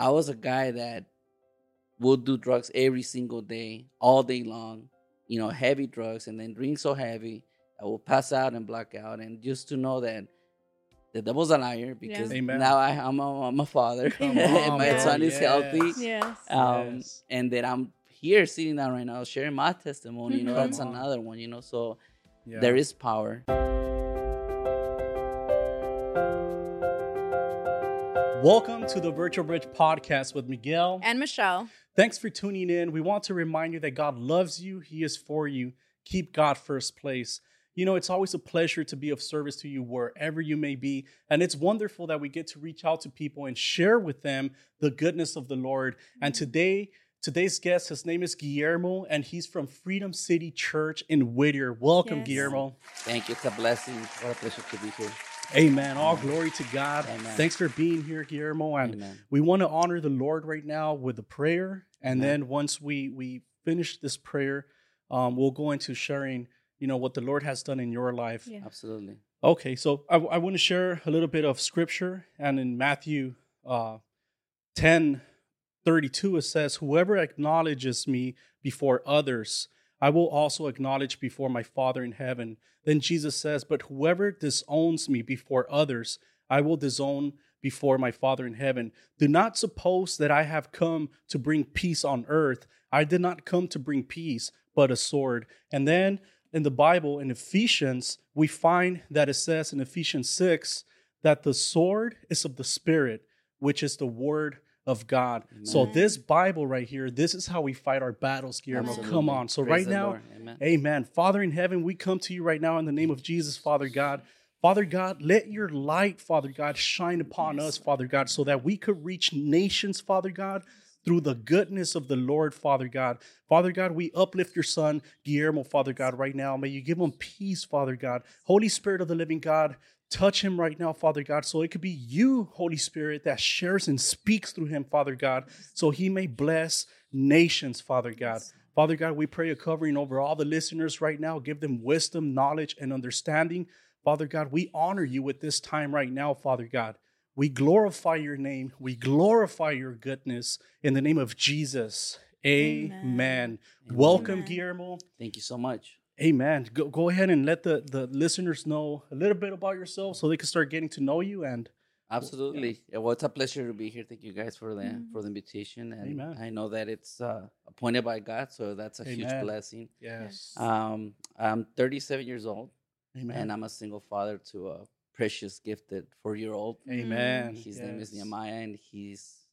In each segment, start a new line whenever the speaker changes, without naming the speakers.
I was a guy that would do drugs every single day, all day long, you know, heavy drugs, and then drink so heavy, I will pass out and black out. And just to know that the devil's a liar because
Amen.
now I, I'm, a, I'm a father,
Come
and my
bro.
son is
Yes.
healthy,
Yes.
um,
Yes.
and that I'm here sitting down right now sharing my testimony. You know, that's
on.
another one. You know, so
Yeah.
there is power.
Welcome to the Virtual Bridge podcast with Miguel.
And Michelle.
Thanks for tuning in. We want to remind you that God loves you, He is for you. Keep God first place. You know, it's always a pleasure to be of service to you wherever you may be. And it's wonderful that we get to reach out to people and share with them the goodness of the Lord. And mm-hmm. today, today's guest, his name is Guillermo, and he's from Freedom City Church in Whittier. Welcome,
Yes.
Guillermo.
Thank you. It's a blessing. What a pleasure to be here.
Amen. All glory to God.
Amen.
Thanks for being here, Guillermo. And
Amen.
we want to honor the Lord right now with a prayer, and
Amen.
then once we we finish this prayer, um, we'll go into sharing, you know, what the Lord has done in your life.
Yeah.
Absolutely.
Okay, so I, I want to share a little bit of scripture, and in Matthew uh, 10 32, it says, Whoever acknowledges me before others, I will also acknowledge before my Father in heaven. Then Jesus says, But whoever disowns me before others, I will disown before my Father in heaven. Do not suppose that I have come to bring peace on earth. I did not come to bring peace, but a sword. And then in the Bible, in Ephesians, we find that it says in Ephesians 6 that the sword is of the Spirit, which is the word of God. So this Bible right here, this is how we fight our battles, Guillermo.
Absolutely.
Come on. So
Praise
right now,
Amen.
Amen. Father in heaven, we come to you right now in the name of Jesus, Father God. Father God, let your light, Father God, shine upon us, Father God, so that we could reach nations, Father God, through the goodness of the Lord, Father God. Father God, we uplift your son, Guillermo, Father God, right now. May you give him peace, Father God. Holy Spirit of the living God, touch him right now, Father God, so it could be you, Holy Spirit, that shares and speaks through him, Father God, so he may bless nations, Father God. Father God, we pray a covering over all the listeners right now. Give them wisdom, knowledge, and understanding. Father God, we honor you with this time right now, Father God. We glorify your name. We glorify your goodness in the name of Jesus. Amen.
Amen.
Welcome,
Amen.
Guillermo.
Thank you so much.
Amen. Go, go ahead and let the, the listeners know a little bit about yourself so they can start getting to know you. And
Absolutely. Yeah, well, it's a pleasure to be here. Thank you guys for the
Mhm.
for the invitation. And
Amen.
I know that it's uh, appointed by God, so that's a huge blessing.
yes,
Um, I'm 37 years old,
amen.
and I'm a single father to a precious, gifted four year old.
amen.
His name is Nehemiah, and he's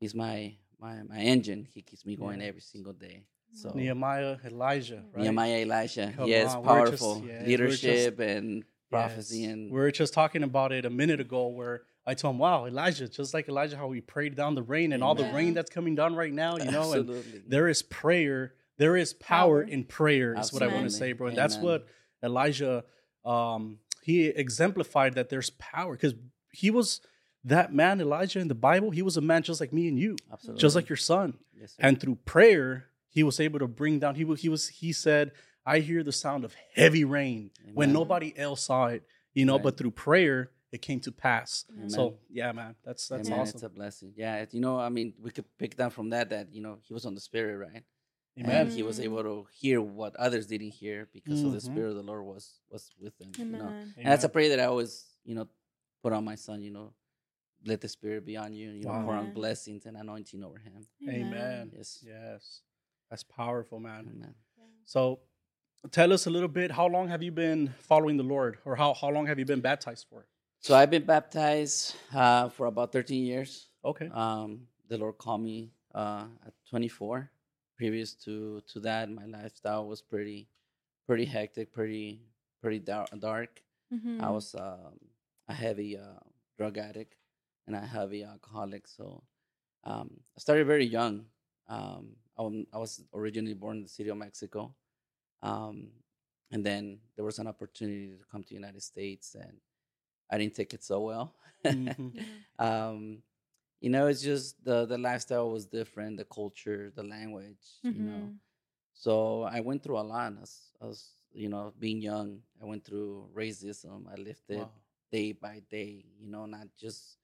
he's my my my engine. He keeps me going
Yes.
every single day. So
Nehemiah, Elijah, right?
Nehemiah Elijah,
Come
yes,
on, we're just-
powerful
yes, we're just-
leadership and prophecy
Yes.
and
we were just talking about it a minute ago where I told him, wow, Elijah, just like Elijah, how we prayed down the rain and all the rain that's coming down right now, you know, and there is prayer, there is power,
Power.
in prayer, is what I want to say, bro. And that's what Elijah um he exemplified that there's power because he was that man, Elijah in the Bible, he was a man just like me and you,
absolutely.
just like your son.
yes.
And through prayer, he was able to bring down, he was he was he said, I hear the sound of heavy rain when nobody else saw it, you know,
Right.
but through prayer, it came to pass.
Amen.
So yeah, man, that's that's
Amen. It's a blessing. Yeah, it- you know, I mean, we could pick down from that that you know he was on the spirit, right?
Amen.
And he was able to hear what others didn't hear because of the
Mhm.
spirit of the Lord was was with them. You know,
Amen.
and that's a prayer that I always you know put on my son. You know, let the spirit be on you. You know, pour on blessings and anointing over him.
Amen.
Yes.
Yes. That's powerful, man.
Amen.
So tell us a little bit, how long have you been following the Lord? Or how, how long have you been baptized for?
So I've been baptized uh, for about 13 years.
Okay.
Um, the Lord called me uh, at 24. Previous to to that, my lifestyle was pretty pretty hectic, pretty pretty dark. dark.
Mhm.
I was um, a heavy uh, drug addict and a heavy alcoholic. So um, I started very young. Um, I, I was originally born in the city of Mexico, um, and then there was an opportunity to come to the United States, and I didn't take it so well.
Mhm.
Um, you know, it's just the the lifestyle was different, the culture, the language, you know.
Mhm.
So I went through a lot. As, as you know, being young, I went through racism. I lived it
Wow.
day by day. You know, not just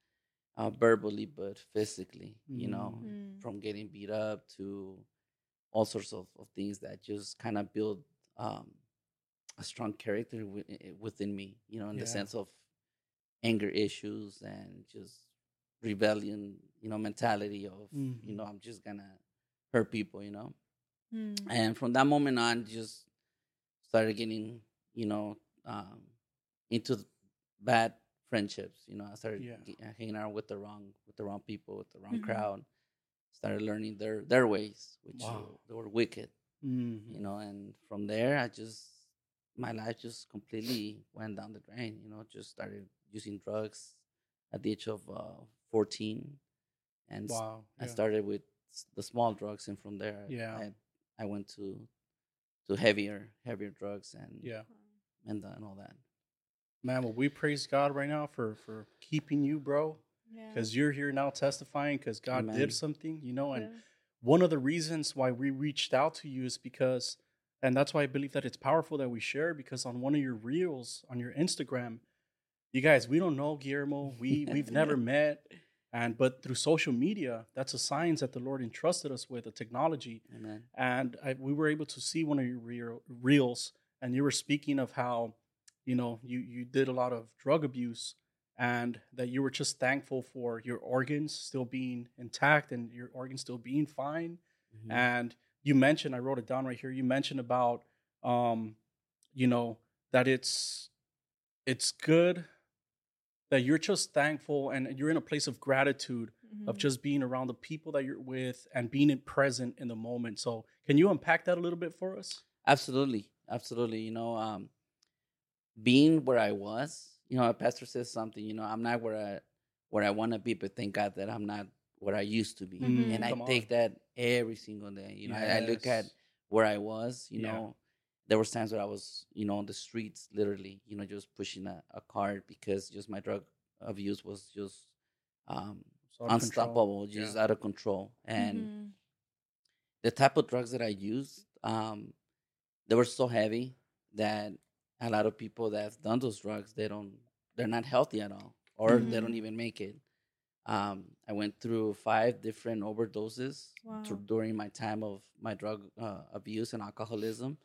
uh, verbally but physically. You know,
Mm.
from getting beat up to all sorts of, of things that just kind of build um, a strong character wi- i- within me. You know, in
Yeah.
the sense of anger issues and just rebellion. You know, mentality of you
Mhm.
know I'm just gonna hurt people. You know,
Mm.
and from that moment on just started getting you know um, into bad friendships you know i started
Yeah.
ge- uh, hanging out with the wrong with the wrong people with the wrong
Mhm.
crowd started learning their their ways which
Wow.
were, they were wicked
Mhm.
you know and from there i just my life just completely went down the drain you know just started using drugs at the age of uh, 14 and s-
Wow.
I started with the small drugs, and from there,
Yeah.
I, I went to to heavier heavier drugs and
Yeah.
and, uh, and all that.
Man, well, we praise God right now for for keeping you, bro,
Yeah.
because you're here now testifying because God
Amen.
did something, you know. And
Yeah.
one of the reasons why we reached out to you is because, and that's why I believe that it's powerful that we share because on one of your reels on your Instagram, you guys, we don't know Guillermo, we we've never met, and but through social media, that's a science that the Lord entrusted us with, a technology,
Amen.
and I, we were able to see one of your reel, reels and you were speaking of how you know you you did a lot of drug abuse and that you were just thankful for your organs still being intact and your organs still being fine
Mhm.
and you mentioned i wrote it down right here you mentioned about um you know that it's it's good that you're just thankful and you're in a place of gratitude of
Mhm.
just being around the people that you're with and being in present in the moment. So, can you unpack that a little bit for us?
Absolutely, absolutely. You know, um, being where I was, you know, a pastor says something. You know, I'm not where I where I want to be, but thank God that I'm not where I used to be,
Mhm.
and I
Come on.
take that every single day. You know, I, I look at where I was. You
Yeah.
know, there was times where I was, you know, on the streets, literally, you know, just pushing a, a cart because just my drug abuse was just um,
control.
unstoppable, just
Yeah.
out of control, and
Mhm.
the type of drugs that I used, um, they were so heavy that a lot of people that have done those drugs, they don't, they're not healthy at all, or they don't
Mhm.
even make it. Um, I went through five different overdoses
Wow.
during my time of my drug uh, abuse and alcoholism.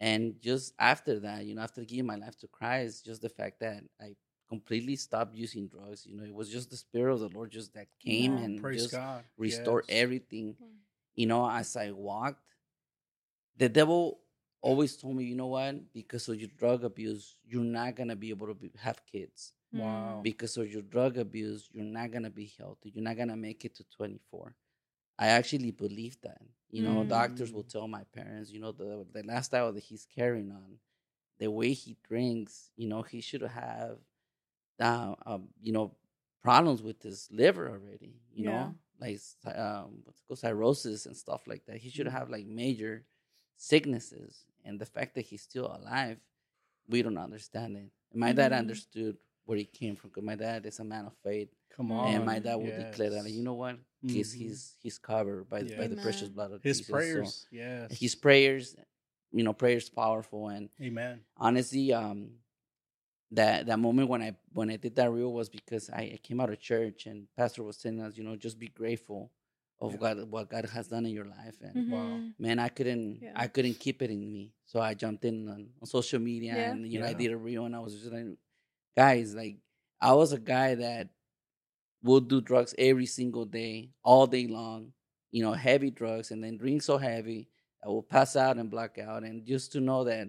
And just after that, you know, after giving my life to Christ, just the fact that I completely stopped using drugs, you know, it was just the spirit of the Lord just that came
Yeah.
and
Praise
just
God.
restored
Yes.
everything
Wow.
you know, as I walked, the devil always told me, you know what? Because of your drug abuse, you're not gonna be able to be, have kids.
Wow.
Because of your drug abuse, you're not gonna be healthy. You're not gonna make it to 24. I actually believe that. You know, doctors will
Mm.
tell my parents, you know, the the lifestyle that he's carrying on, the way he drinks, you know, he should have, uh, um, you know, problems with his liver already. You
Yeah.
know, like um, what's it called, cirrhosis and stuff like that. He should
Mm.
have like major sicknesses, and the fact that he's still alive, we don't understand it. My dad
Mhm.
understood where he came from. Cause my dad is a man of faith,
Come on.
and my dad would declare that, you know what, he's
Mhm.
he's he's covered by by the precious blood of
His
Jesus. So
prayers. yes.
his prayers, you know, prayers powerful, and
Amen.
honestly, um, that that moment when I when I did that reel was because I, I came out of church and pastor was telling us, you know, just be grateful of
Yeah.
God what God has done in your life, and
Wow.
Mhm.
man, I couldn't
Yeah.
I couldn't keep it in me, so I jumped in on, on social media
Yeah.
and you know I did a reel and I was just like, guys, like I was a guy that would do drugs every single day, all day long, you know, heavy drugs, and then drink so heavy I will pass out and black out, and just to know that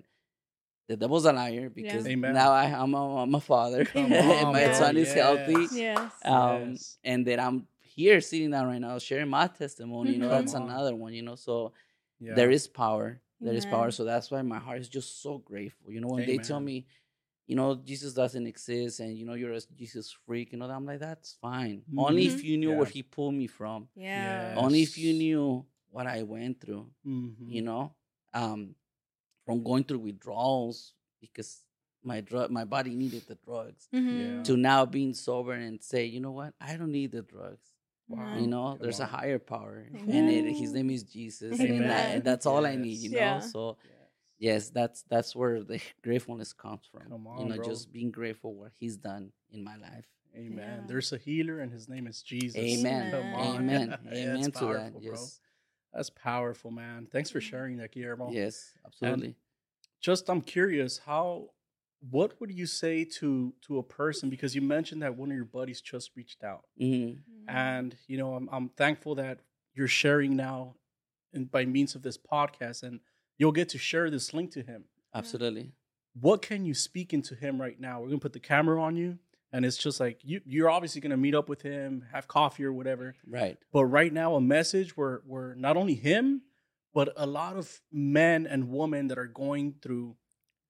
the devil's a liar because
Amen.
now I, I'm a, I'm a father,
Come
and
on,
my
bro.
son is
Yes.
healthy,
Yes.
um,
Yes.
and that I'm here sitting down right now sharing my testimony. You know,
Mhm.
that's
on.
another one. You know, so
Yeah.
there is power. There is power. So that's why my heart is just so grateful. You know, when they tell me, you know, Jesus doesn't exist and you know you're a Jesus freak, you know, I'm like, that's fine. Only if you knew where he pulled me from.
Yeah.
Yes.
Only if you knew what I went through,
Mhm.
you know. Um from going through withdrawals because my drug my body needed the drugs.
Mhm.
Yeah.
To now being sober and say, you know what, I don't need the drugs.
Wow.
You know,
Come
there's a higher power, and it, his name is Jesus, and, that- and that's all I need. You know,
Yeah.
so
Yes.
yes, that's that's where the gratefulness comes from.
Come
you know,
bro.
just being grateful what He's done in my life.
Amen.
Yeah.
There's a healer, and his name is Jesus.
Amen.
Come
on.
Amen.
Yeah,
Amen
it's
to that.
powerful, bro. That's powerful, man. Thanks for sharing that, Guillermo.
Yes. Absolutely.
Just, I'm curious, how, what would you say to to a person because you mentioned that one of your buddies just reached out,
hmm
and you know, I'm I'm thankful that you're sharing now, and by means of this podcast, and you'll get to share this link to him.
Absolutely.
what can you speak into him right now? We're gonna put the camera on you, and it's just like you you're obviously gonna meet up with him, have coffee or whatever.
Right.
But right now, a message where where not only him, but a lot of men and women that are going through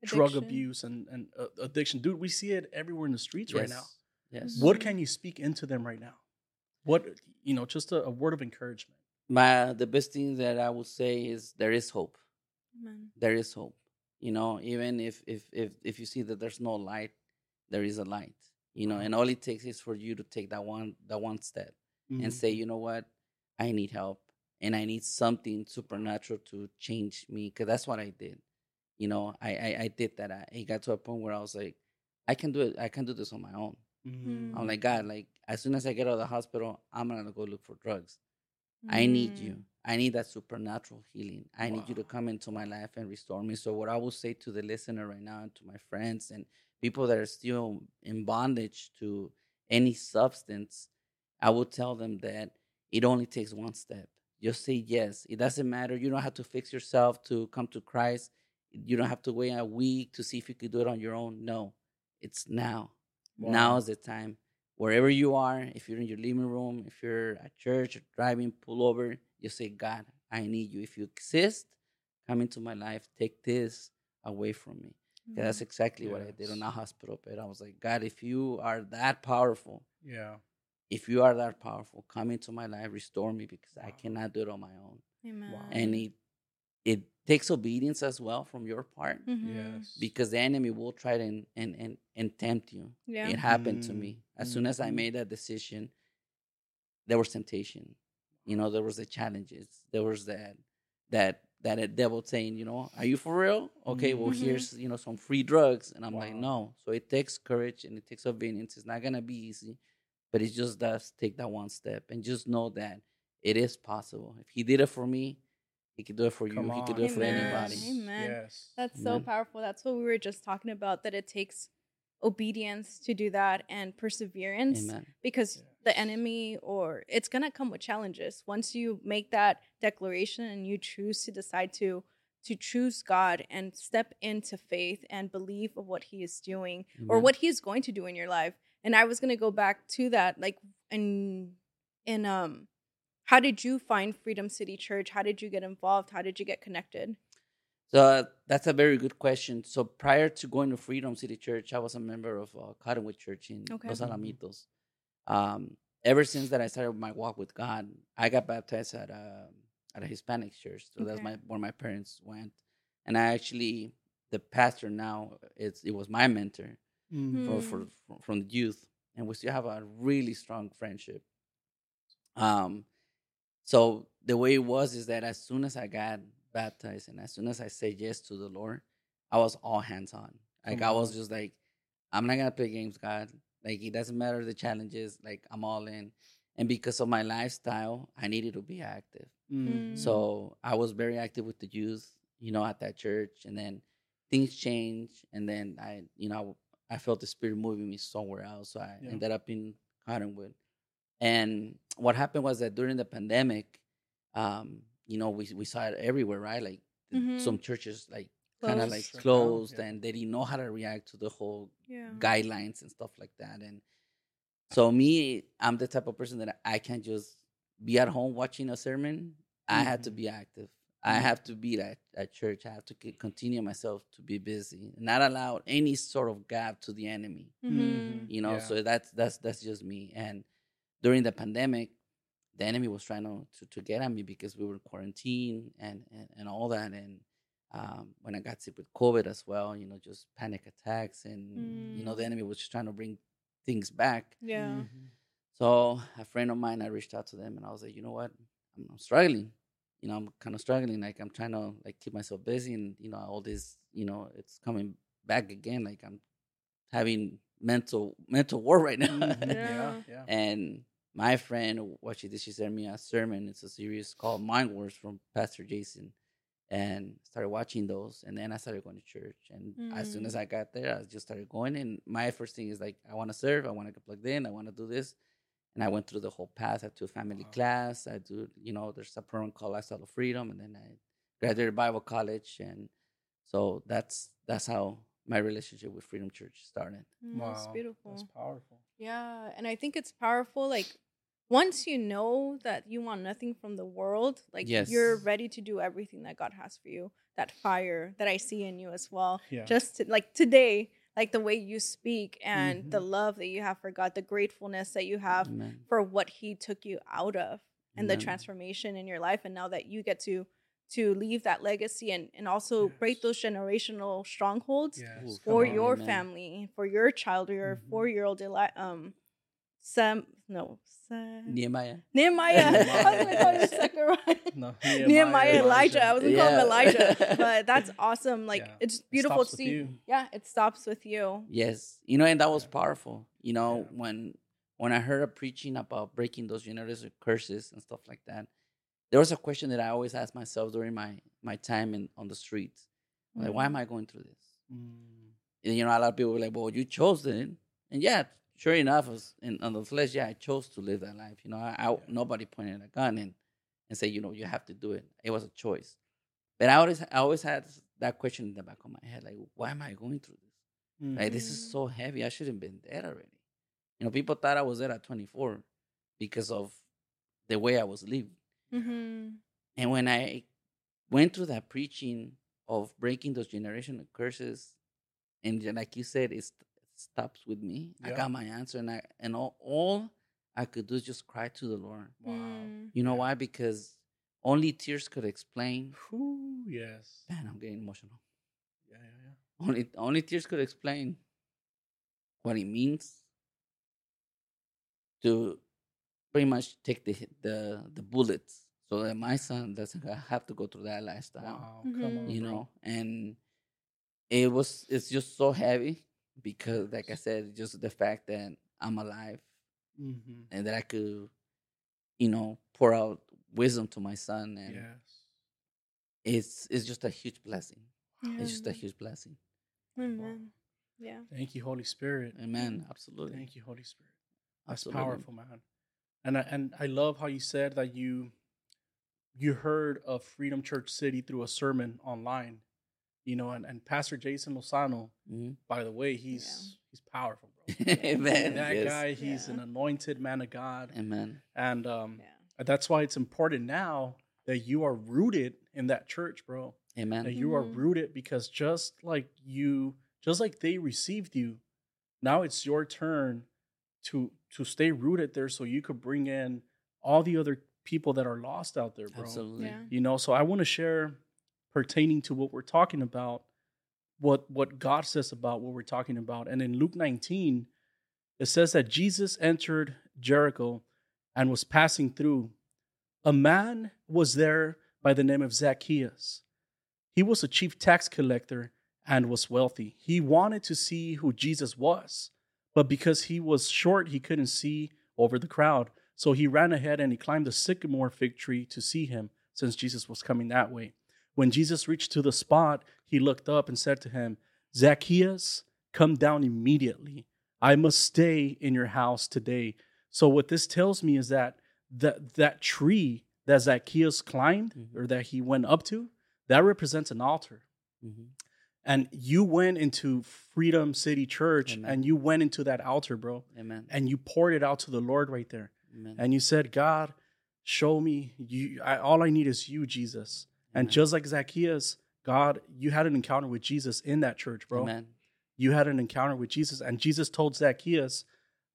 drug abuse and and uh, addiction, dude, we see it everywhere in the streets right now.
Yes.
What can you speak into them right now? What you know, just a, a word of encouragement.
My the best thing that I would say is there is hope.
Amen.
There is hope. You know, even if if if if you see that there's no light, there is a light. You know, and all it takes is for you to take that one that one step
Mm-hmm.
and say, you know what, I need help and I need something supernatural to change me because that's what I did. You know, I, I I did that. I it got to a point where I was like, I can do it. I can do this on my own.
Mhm.
I'm like, God, like as soon as I get out of the hospital, I'm gonna go look for drugs. I need you.
Mm.
I need that supernatural healing. I need you to come into my life and restore me. So, what I will say to the listener right now and to my friends and people that are still in bondage to any substance, I will tell them that it only takes one step. Just say yes. It doesn't matter. You don't have to fix yourself to come to Christ. You don't have to wait a week to see if you could do it on your own. No, it's now. Now is the time. Wherever you are, if you're in your living room, if you're at church driving, pull over. Just say, God, I need you. If you exist, come into my life. Take this away from me. 'Cause That's mm. exactly what I did on
Yes.
that hospital bed. I was like, God, if you are that powerful,
Yeah.
if you are that powerful, come into my life, restore me because I cannot do it on my own.
Amen.
Wow.
And it it takes obedience as well from your part
Mhm.
Yes.
because the enemy will try to and and, and, and tempt you.
Yeah.
It happened to
Mm,
me. As soon as I
mhm.
made that decision, there was temptation. You know, there was the challenges. There was that that that devil saying, you know, are you for real? Okay, well
Mhm.
here's you know some free drugs, and I'm like, no. So it takes courage and it takes obedience. It's not gonna be easy, but it just does take that one step and just know that it is possible. If he did it for me, he could do it for you.
Come
He could do it for anybody.
Amen.
Yes.
That's so
Amen.
powerful. That's what we were just talking about. That it takes obedience to do that and perseverance
Amen.
because
Yeah.
the enemy or it's gonna come with challenges. Once you make that declaration and you choose to decide to to choose God and step into faith and believe of what He is doing or what He is going to do in your life. And I was gonna go back to that, like in in um, how did you find Freedom City Church? How did you get involved? How did you get connected?
So that's a very good question. So prior to going to Freedom City Church, I was a member of uh, Cottonwood Church in
Okay.
Los
Mhm.
Alamitos. Um, ever since that I started my walk with God, I got baptized at a at a Hispanic church. So that's my where my parents went, and I actually the pastor now it's it was my mentor
Mhm.
for,
Mm.
for, from from the youth, and we still have a really strong friendship. Um, so the way it was is that as soon as I got baptized and as soon as I said yes to the Lord, I was all hands on. Like I was just like, I'm not gonna play games, God. Like it doesn't matter the challenges. Like I'm all in, and because of my lifestyle, I needed to be active.
Mhm.
So I was very active with the youth, you know, at that church, and then things changed, and then I, you know, I felt the spirit moving me somewhere else, so I
Yeah.
ended up in Cottonwood. And what happened was that during the pandemic, um, you know, we we saw it everywhere, right? Like the-
Mhm.
some churches like kind of
Closed.
like closed,
yeah.
and they didn't know how to react to the whole
Yeah.
guidelines and stuff like that. And so me, I'm the type of person that I can't just be at home watching a sermon. I have to
Mhm.
be active. I
Mhm.
have to be at, at church. I have to continue myself to be busy, not allow any sort of gap to the enemy.
Mhm.
You know,
Yeah.
so that's that's that's just me. And during the pandemic, the enemy was trying to to, to get at me because we were quarantined and and, and all that. And um, when I got sick with COVID as well, you know, just panic attacks, and you know, the
Mm.
enemy was just trying to bring things back.
Yeah.
Mhm.
So a friend of mine, I reached out to them, and I was like, you know what, I'm, I'm struggling. You know, I'm kind of struggling. Like I'm trying to like keep myself busy, and you know, all this, you know, it's coming back again. Like I'm having mental mental war right now.
Mhm.
Yeah.
yeah, yeah.
and my friend, what she did, she sent me a sermon. It's a series called Mind Wars from Pastor Jason, and started watching those. And then I started going to church. And as soon as
Mm.
I got there, I just started going. And my first thing is like, I want to serve. I want to get plugged in. I want to do this. And I went through the whole path. I took family
Wow.
class. I do, you know, there's a program called Lifestyle of Freedom, and then I graduated Bible college, and so that's that's how my relationship with Freedom Church started.
Mm, That's
Wow,
beautiful.
That's powerful.
Yeah, and I think it's powerful. Like once you know that you want nothing from the world, like you're ready to do everything that God has for you. That fire that I see in you as well.
Yeah.
Just to, like today, like the way you speak and the
Mhm.
love that you have for God, the gratefulness that you have
Amen.
for what He took you out of, and the transformation in your life, and now that you get to to leave that legacy and and also break those generational strongholds
Yes.
Ooh,
for
on,
your
amen.
family, for your child, or your
Mhm.
four year old Eli- um Sam no Sam
Nehemiah.
Nehemiah. I was gonna call you Zechariah.
No,
Nehemiah, Elijah. I was gonna call him Elijah. But that's awesome. Like
Yeah.
it's
It
beautiful to see.
you.
Yeah, it stops with you.
Yes, you know, and that was powerful. You know,
Yeah.
when when I heard her preaching about breaking those generational curses and stuff like that, there was a question that I always asked myself during my my time in on the streets, like, why am I going through this?
Mm,
And, you know, a lot of people were like, well, you chose it, and yeah, sure enough, was in on the flesh, yeah, I chose to live that life. You know, I, I
Yeah.
nobody pointed a gun and and say, you know, you have to do it. It was a choice, but I always I always had that question in the back of my head, like, why am I going through this?
mm.
Like this is so heavy. I should have been dead already. You know, people thought I was there at 24 because of the way I was living.
Mm-hmm.
And when I went through that preaching of breaking those generational curses, and like you said, it st- stops with me. I got my answer, and I and all, all I could do is just cry to the Lord.
Wow.
Mm.
You know
Yeah.
why? Because only tears could explain.
Whew, yes.
Man, I'm getting emotional.
Yeah, yeah, yeah.
Only only tears could explain what it means to pretty much take the the the bullets so that my son doesn't have to go through that lifestyle.
Wow. Come
Mhm.
on,
You
bro.
know, and it was it's just so heavy because, like I said, just the fact that I'm alive
Mhm.
and that I could, you know, pour out wisdom to my son, and
Yes.
it's it's just a huge blessing.
Yeah.
It's just a huge blessing.
Amen. Yeah.
Thank you, Holy Spirit.
Amen. Absolutely.
Thank you, Holy Spirit. That's
Absolutely.
powerful, man. And I, and I love how you said that you you heard of Freedom Church City through a sermon online, you know, and, and Pastor Jason Lozano,
Mhm.
by the way, he's he's powerful, bro.
Amen.
that
yes.
guy, he's an anointed man of God,
Amen.
and um,
Yeah.
that's why it's important now that you are rooted in that church, bro.
Amen.
that you are
Mhm.
rooted because just like you just like they received you now it's your turn to to stay rooted there so you could bring in all the other people that are lost out there bro
Absolutely.
Yeah.
you know so i want to share pertaining to what we're talking about what what god says about what we're talking about. And in luke 19 it says that jesus entered jericho and was passing through. A man was there by the name of zacchaeus. He was a chief tax collector and was wealthy. He wanted to see who jesus was but because he was short he couldn't see over the crowd. So he ran ahead and he climbed a sycamore fig tree to see him since jesus was coming that way when Jesus reached to the spot, he looked up and said to him, Zacchaeus, come down immediately. I must stay in your house today. So what this tells me is that that, that tree that Zacchaeus climbed
Mhm.
or that he went up to, that represents an altar.
Mhm.
And you went into Freedom City Church
Amen.
and you went into that altar, bro,
Amen.
and you poured it out to the Lord right there
Amen.
and you said, God, show me you. I, all I need is you, Jesus. And
Amen.
just like Zacchaeus, God, you had an encounter with Jesus in that church, bro.
Amen.
You had an encounter with Jesus, and Jesus told Zacchaeus,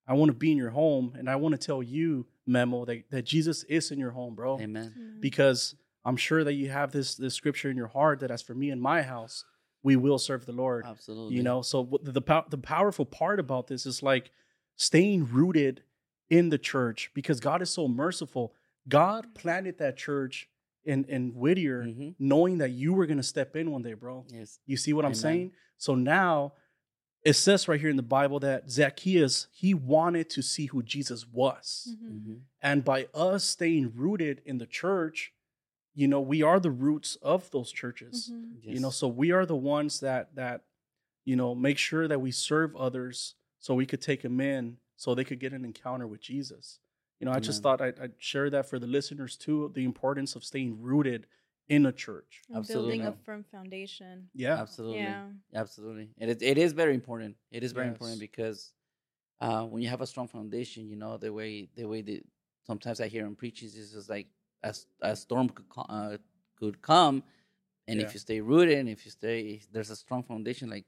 "I want to be in your home, and I want to tell you, Memo, that, that Jesus is in your home, bro.
Amen.
Because I'm sure that you have this this scripture in your heart that as for me and my house, we will serve the Lord."
Absolutely.
You know, so the the, the powerful part about this is like staying rooted in the church because God is so merciful. God planted that church in in Whittier,
Mhm.
knowing that you were gonna step in one day, bro.
Yes.
You see what I'm saying? So now it says right here in the Bible that Zacchaeus he wanted to see who Jesus was,
Mhm.
Mhm.
and by us staying rooted in the church, you know, we are the roots of those churches.
Mhm.
You know, so we are the ones that that you know make sure that we serve others, so we could take them in, so they could get an encounter with Jesus. You know, I just thought I'd, I'd share that for the listeners too, the importance of staying rooted in a church.
And building a firm foundation.
Yeah,
Absolutely.
Yeah.
Absolutely. And it, it is very important. It is very
Yes.
important because uh, when you have a strong foundation, you know, the way the way that sometimes I hear in preachings is just like a storm could, co- uh, could come. And
Yeah.
if you stay rooted and if you stay, if there's a strong foundation, like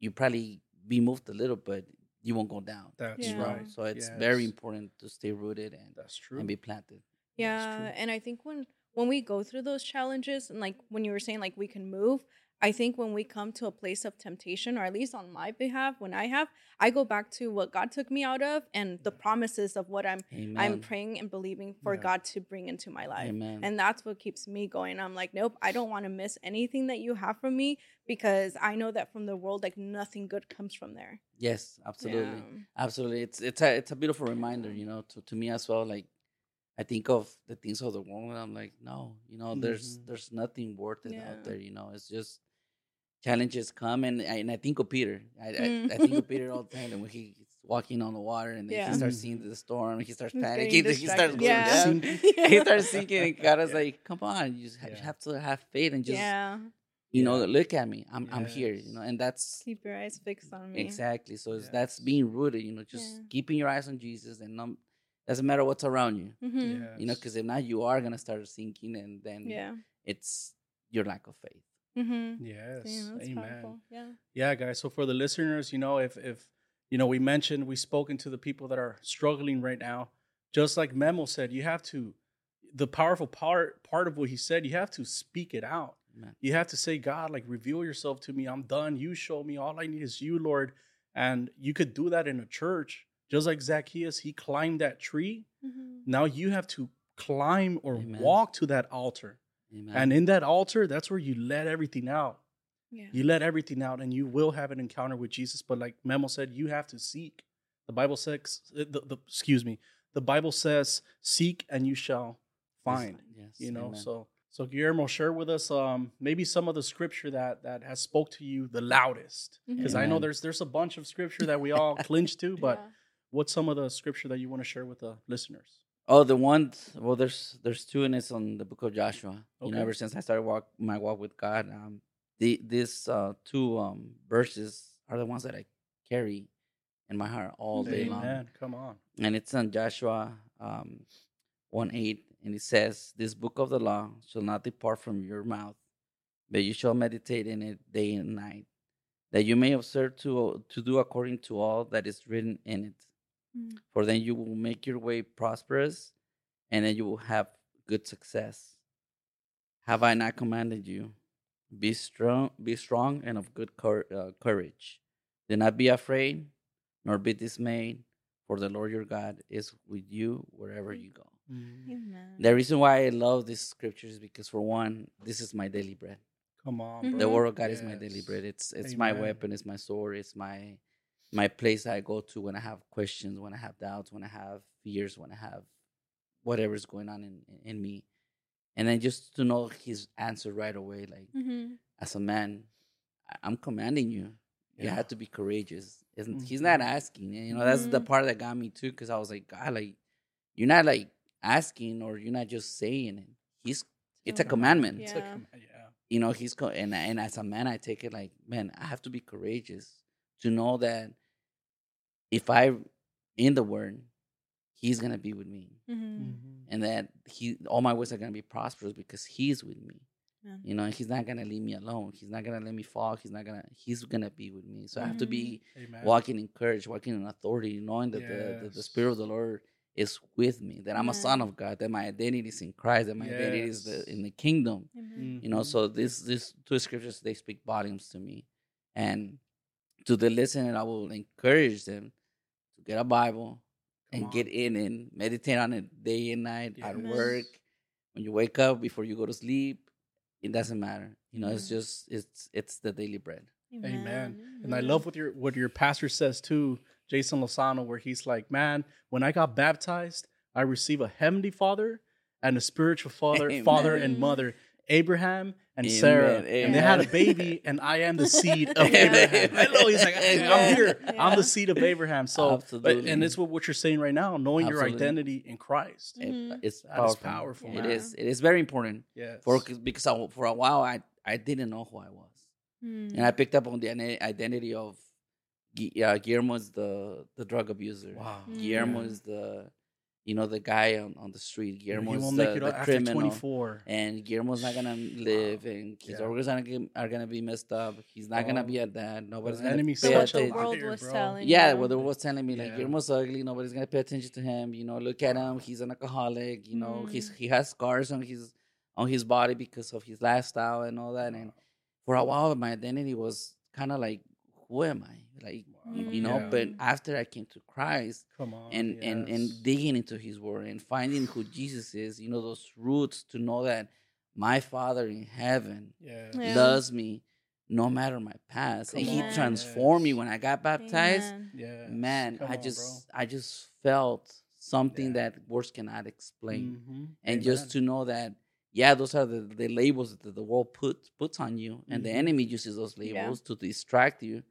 you probably be moved a little, but you won't go down.
that's
Yeah.
right.
So it's very important to stay rooted and,
That's true.
and be planted.
Yeah, and I think when when we go through those challenges and like when you were saying like we can move, I think when we come to a place of temptation or at least on my behalf when I have, I go back to what God took me out of and the promises of what I'm
Amen.
I'm praying and believing for
Yeah.
God to bring into my life.
Amen.
And that's what keeps me going. I'm like, nope, I don't want to miss anything that you have from me because I know that from the world, like nothing good comes from there.
yes, absolutely.
Yeah.
Absolutely, it's it's a it's a beautiful reminder, you know, to, to me as well. Like, I think of the things of the world, and I'm like, no, you know, there's
Mhm.
there's nothing worth it
Yeah.
out there. You know, it's just challenges come, and I, and I think of Peter. I, I,
Mm.
I think of Peter all the time, and when he's walking on the water, and then
Yeah.
he starts seeing the storm, and he starts
He's
panicking, then he starts going
Yeah.
down.
Sinking.
he starts sinking, and God is like, come on, you just ha- you
Yeah.
have to have faith and just
yeah.
you know
Yeah.
look at me, I'm I'm here, you know, and that's
Keep your eyes fixed on me.
Exactly. So it's, that's being rooted, you know, just
Yeah.
keeping your eyes on Jesus and um, doesn't matter what's around you,
Mhm.
you know, because if not, you are going to start sinking and then
Yeah.
it's your lack of faith.
Mm-hmm.
Yes.
Damn,
Amen.
powerful. Yeah.
Yeah, guys. So for the listeners, you know, if if you know, we mentioned we spoken to the people that are struggling right now. Just like Memo said, you have to. The powerful part part of what he said, you have to speak it out.
Amen.
You have to say, God, like reveal yourself to me. I'm done. You show me. All I need is you, Lord. And you could do that in a church, just like Zacchaeus. He climbed that tree.
Mm-hmm.
Now you have to climb or
Amen.
walk to that altar.
Amen.
And in that altar, that's where you let everything out.
Yeah.
You let everything out and you will have an encounter with Jesus. But like Memo said, you have to seek. The Bible says, the, the, excuse me, the Bible says, seek and you shall find.
Yes.
You know,
Amen.
so so Guillermo, share with us um maybe some of the scripture that that has spoke to you the loudest. Because I know there's there's a bunch of scripture that we all clinch to, but
Yeah.
what's some of the scripture that you want to share with the listeners?
Oh, the one. Well, there's there's two, and it's on the book of Joshua. You know,
Okay.
ever since I started walk my walk with God, um, the these uh, two um verses are the ones that I carry in my heart all day long.
Come on.
and it's on Joshua um, 1 8, and it says, This book of the law shall not depart from your mouth, but you shall meditate in it day and night, that you may observe to, to do according to all that is written in it.
Mm.
For then you will make your way prosperous, and then you will have good success. Have I not commanded you? Be strong, be strong and of good cour- uh, courage. Do not be afraid, nor be dismayed, for the Lord your God is with you wherever you go.
Amen.
The reason why I love these scriptures is because, for one, this is my daily bread.
Come on,
Mhm.
bro.
The word of God is my daily bread. It's it's my weapon. It's my sword. It's my my place I go to when I have questions, when I have doubts, when I have fears, when I have whatever's going on in in me, and then just to know His answer right away. Like
Mm-hmm.
as a man, I- I'm commanding you. You have to be courageous. Isn't He's
Mhm.
not asking. You know that's the
Mhm.
part that got me too, because I was like, God, like you're not like asking or you're not just saying it. He's it's a
Telling you.
commandment
It's a
Yeah.
com- yeah.
you know he's co- and and as a man i take it like man i have to be courageous to know that if i in the word he's gonna be with me
Mm-hmm.
Mhm.
and that he all my ways are gonna be prosperous because he's with me
Yeah.
you know he's not gonna leave me alone he's not gonna let me fall he's not gonna he's gonna be with me so i have to be
Amen.
walking in courage walking in authority knowing that the, the, the spirit of the lord is with me that i'm a son of god that my identity is in christ that my identity is the, in the kingdom
Amen.
you know
Mhm.
so this this two scriptures they speak volumes to me and to the listener i will encourage them to get a bible
Come
and get in and meditate on it day and night at work when you wake up before you go to sleep it doesn't matter you know it's just it's it's the daily bread.
Amen. And I love what your what your pastor says too, Jason Lozano, where he's like, "Man, when I got baptized, I receive a heavenly father and a spiritual father, father and mother, Abraham and
Amen,
Sarah, and they had a baby, and I am the seed of Abraham." I know he's like,
amen.
"I'm here. I'm the seed of Abraham." So, but, and it's what what you're saying right now, knowing your identity in Christ.
It-
Mhm.
it's
That is
powerful.
powerful,
It
man.
is. It is very important
Yes.
for because I, for a while I I didn't know who I was,
Mm.
and I picked up on the identity of Gui- uh, Guillermo is the the drug abuser.
wow.
Guillermo
Mm.
is the you know the guy on, on the street.
he
Guillermo is
won't
the,
make it
the
after
criminal.
24.
and Guillermo's not gonna live, and his
Yeah.
organs are gonna, are gonna be messed up. He's not gonna
Oh.
be a dad. Nobody's
The
gonna
enemy's
pay
what
such a
the world was
bro.
telling
Yeah,
you.
well, they was telling me like
Yeah.
Guillermo's ugly. Nobody's gonna pay attention to him. You know, look at him. He's an alcoholic. You know, he's
Mm.
he has scars on his on his body because of his lifestyle and all that. And for a while, my identity was kind of like, who am I? Like, you, you know.
Yeah.
But after I came to Christ
Come on.
and and
yes.
and digging into His Word and finding who Jesus is, you know, those roots to know that my Father in heaven
yeah.
Yeah.
loves me no matter my past, and
Come
He
on.
transformed me when I got baptized
Amen.
Yes.
man
Come
i
on,
just i just felt something
Yeah.
that words cannot
bro.
explain
Mhm.
and
Amen.
just to know that yeah those are the, the labels that the world puts puts on you and the
Mhm.
enemy uses those
Yeah.
labels to distract you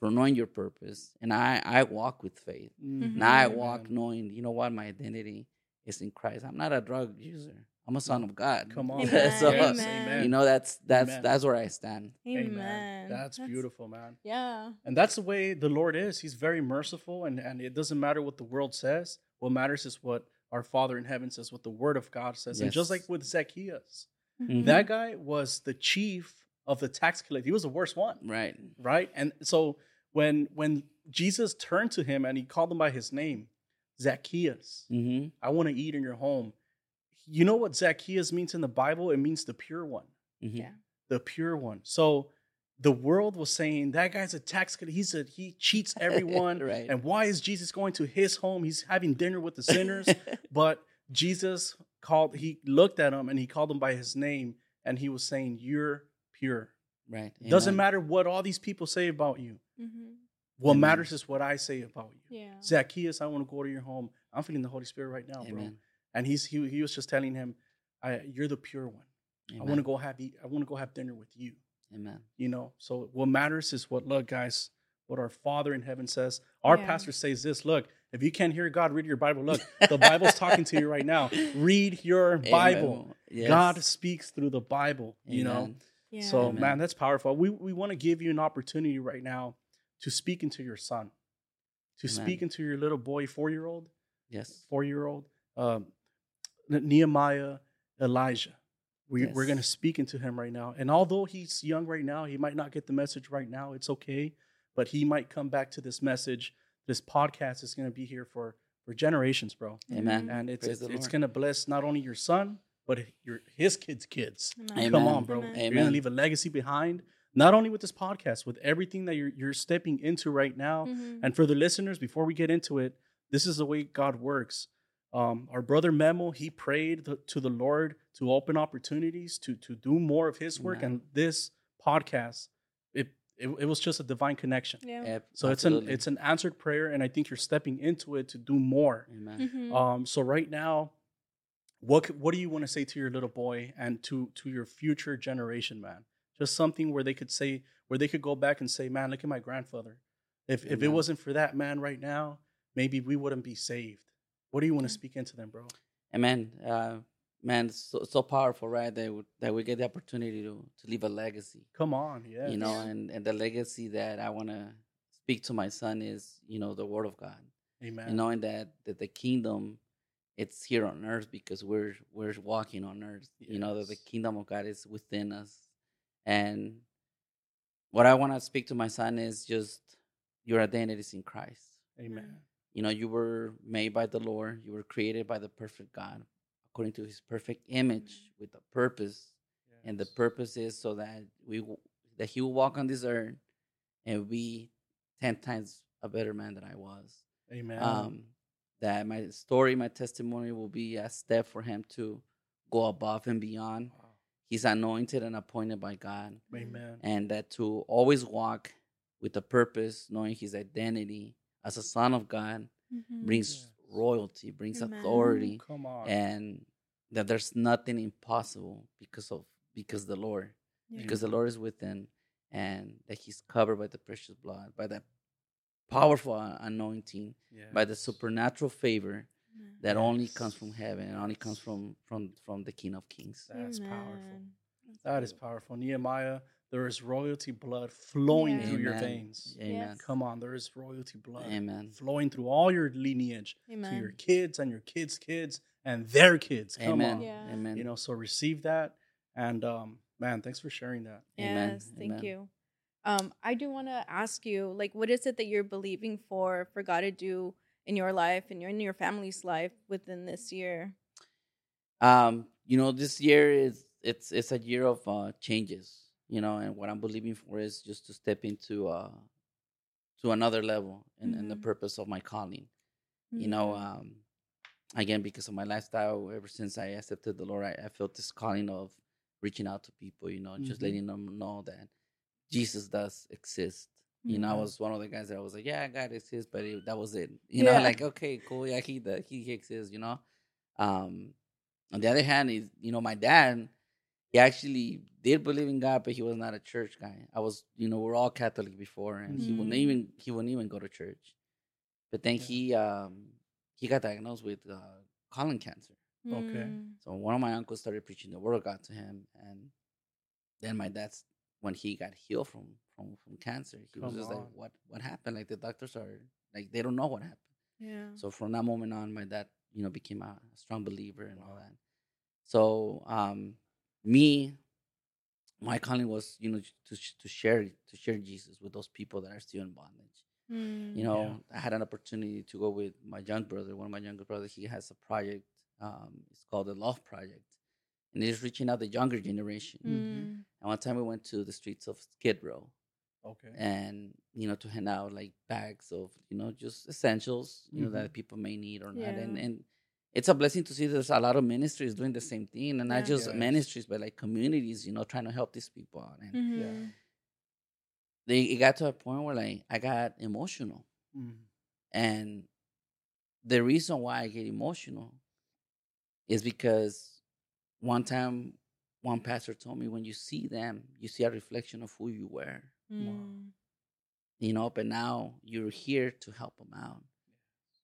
from knowing your purpose and i i walk with faith
Mhm.
now i walk
Amen.
knowing you know what my identity is in christ i'm not a drug user i'm a son of god
Come on.
Amen.
so
Amen.
you know that's that's
Amen.
that's where i stand
Amen.
That's, beautiful, man.
Yeah.
And that's the way the Lord is. He's very merciful, and, and it doesn't matter what the world says. What matters is what our Father in heaven says, what the Word of God says. And just like with Zacchaeus,
Mhm.
that guy was the chief of the tax collector. He was the worst one,
right
right? And so when when Jesus turned to him and he called him by his name, Zacchaeus,
mm-hmm.
I want to eat in your home. You know what Zacchaeus means in the Bible? It means the pure one.
Mm-hmm.
Yeah.
the pure one. So the world was saying that guy's a tax collector. He's a he cheats everyone.
right
And why is Jesus going to his home? He's having dinner with the sinners. but Jesus called. He looked at him and he called him by his name, and he was saying, "You're pure.
Right
It doesn't matter what all these people say about you.
Mm-hmm.
What
Amen.
matters is what I say about you."
Yeah.
Zacchaeus, I want to go to your home. I'm feeling the Holy Spirit right now, bro. And he's he, he was just telling him, I, "You're the pure one. I want to go have eat, I want to go have dinner with you."
amen
you know so what matters is what look guys what our father in heaven says our
Yeah.
pastor says this look if you can't hear god read your bible look the bible's talking to you right now read your bible
Yes.
god speaks through the bible you know
Amen.
Yeah.
so
Amen.
man that's powerful we, we want to give you an opportunity right now to speak into your son to
Amen.
speak into your little boy four year old
yes
four year old um, nehemiah elijah we, We're going to speak into him right now. And although he's young right now, he might not get the message right now. It's okay. But he might come back to this message. This podcast is going to be here for, for generations, bro.
amen
And it's,
Praise
it's, it's going to bless not only your son, but your his kids' kids.
Amen.
Come on, bro.
Amen.
You're going to leave a legacy behind, not only with this podcast, with everything that you're, you're stepping into right now.
Mhm.
And for the listeners, before we get into it, this is the way God works. Um, our brother Memo, he prayed th- to the Lord to open opportunities to to do more of His work,
Amen.
and this podcast, it, it it was just a divine connection.
Yeah.
Yep,
So it's an it's an answered prayer, and I think you're stepping into it to do more.
amen
Mhm.
Um, so right now, what what do you want to say to your little boy and to to your future generation, man? Just something where they could say, where they could go back and say, man, look at my grandfather. If if it wasn't for that man right now, maybe we wouldn't be saved. What do you want to speak into them, bro?
amen uh man it's so, so powerful right that we, that we get the opportunity to to leave a legacy
Come on, yeah,
you know and and the legacy that i want to speak to my son is you know the word of god
amen.
and knowing that that the kingdom it's here on earth because we're we're walking on earth you know that the kingdom of god is within us and what i want to speak to my son is just your identity is in christ
amen.
you know you were made by the lord you were created by the perfect god according to his perfect image with a purpose and the
Yes.
purpose is so that we that he will walk on this earth and be 10 times a better man than i was
amen.
um, that my story, my testimony will be a step for him to go above and beyond.
Wow.
he's anointed and appointed by God,
Amen.
and that to always walk with a purpose, knowing his identity as a son of God,
Mhm.
brings
Yes.
royalty, brings
Amen.
authority,
Come on.
and that there's nothing impossible because of because the Lord,
Yeah.
because the Lord is within, and that He's covered by the precious blood, by that powerful a- anointing, by the supernatural favor
Amen.
that only comes from heaven and only comes from from from the King of Kings.
That's powerful.
Amen. That's
That is powerful. Nehemiah, there is royalty blood flowing
Yeah.
through your veins.
Amen.
Come on, there is royalty blood
Amen.
flowing through all your lineage to your kids and your kids' kids and their kids. Come
Amen.
on.
Yeah.
Amen.
You know, so receive that. And um, man, thanks for sharing that.
Amen.
Yes, thank
Amen.
you. Um, I do want to ask you, like, what is it that you're believing for for God to do in your life and your in your family's life within this year?
um you know this year is it's it's a year of uh changes you know and what i'm believing for is just to step into uh to another level and, and the purpose of my calling you know
Mhm.
um again because of my lifestyle ever since i accepted the lord i, I felt this calling of reaching out to people you know just
Mhm.
letting them know that jesus does exist you know i
Mhm.
was one of the guys that i was like yeah god exists but it, that was it you know like okay cool yeah he the, he, he exists you know um on the other hand is you know my dad he actually did believe in god but he was not a church guy i was you know we're all catholic before and he wouldn't
Mhm.
even he wouldn't even go to church but then
Yeah.
he um he got diagnosed with uh, colon cancer
Okay.
Mm.
so one of my uncles started preaching the word of god to him and then my dad's when he got healed from from from cancer he was just
on.
like what what happened like the doctors are like they don't know what happened
Yeah.
so from that moment on, my dad, you know, became a strong believer and all that. So um, me, my calling was, you know, to to share to share Jesus with those people that are still in bondage.
Mm.
You know, I had an opportunity to go with my young brother. One of my younger brothers, he has a project. Um, it's called the Love Project, and it's reaching out the younger generation.
Mm.
And one time we went to the streets of Skid Row,
Okay.
and you know to hand out like bags of you know just essentials you know that people may need or not and
Yeah.
and it's a blessing to see there's a lot of ministries doing the same thing and not
Yeah.
just
Yes.
ministries but like communities you know trying to help these people out and
Mhm.
Yeah.
they it got to a point where like i got emotional
Mm.
and the reason why i get emotional is because one time one pastor told me when you see them you see a reflection of who you were
Mm.
you know but now you're here to help them out.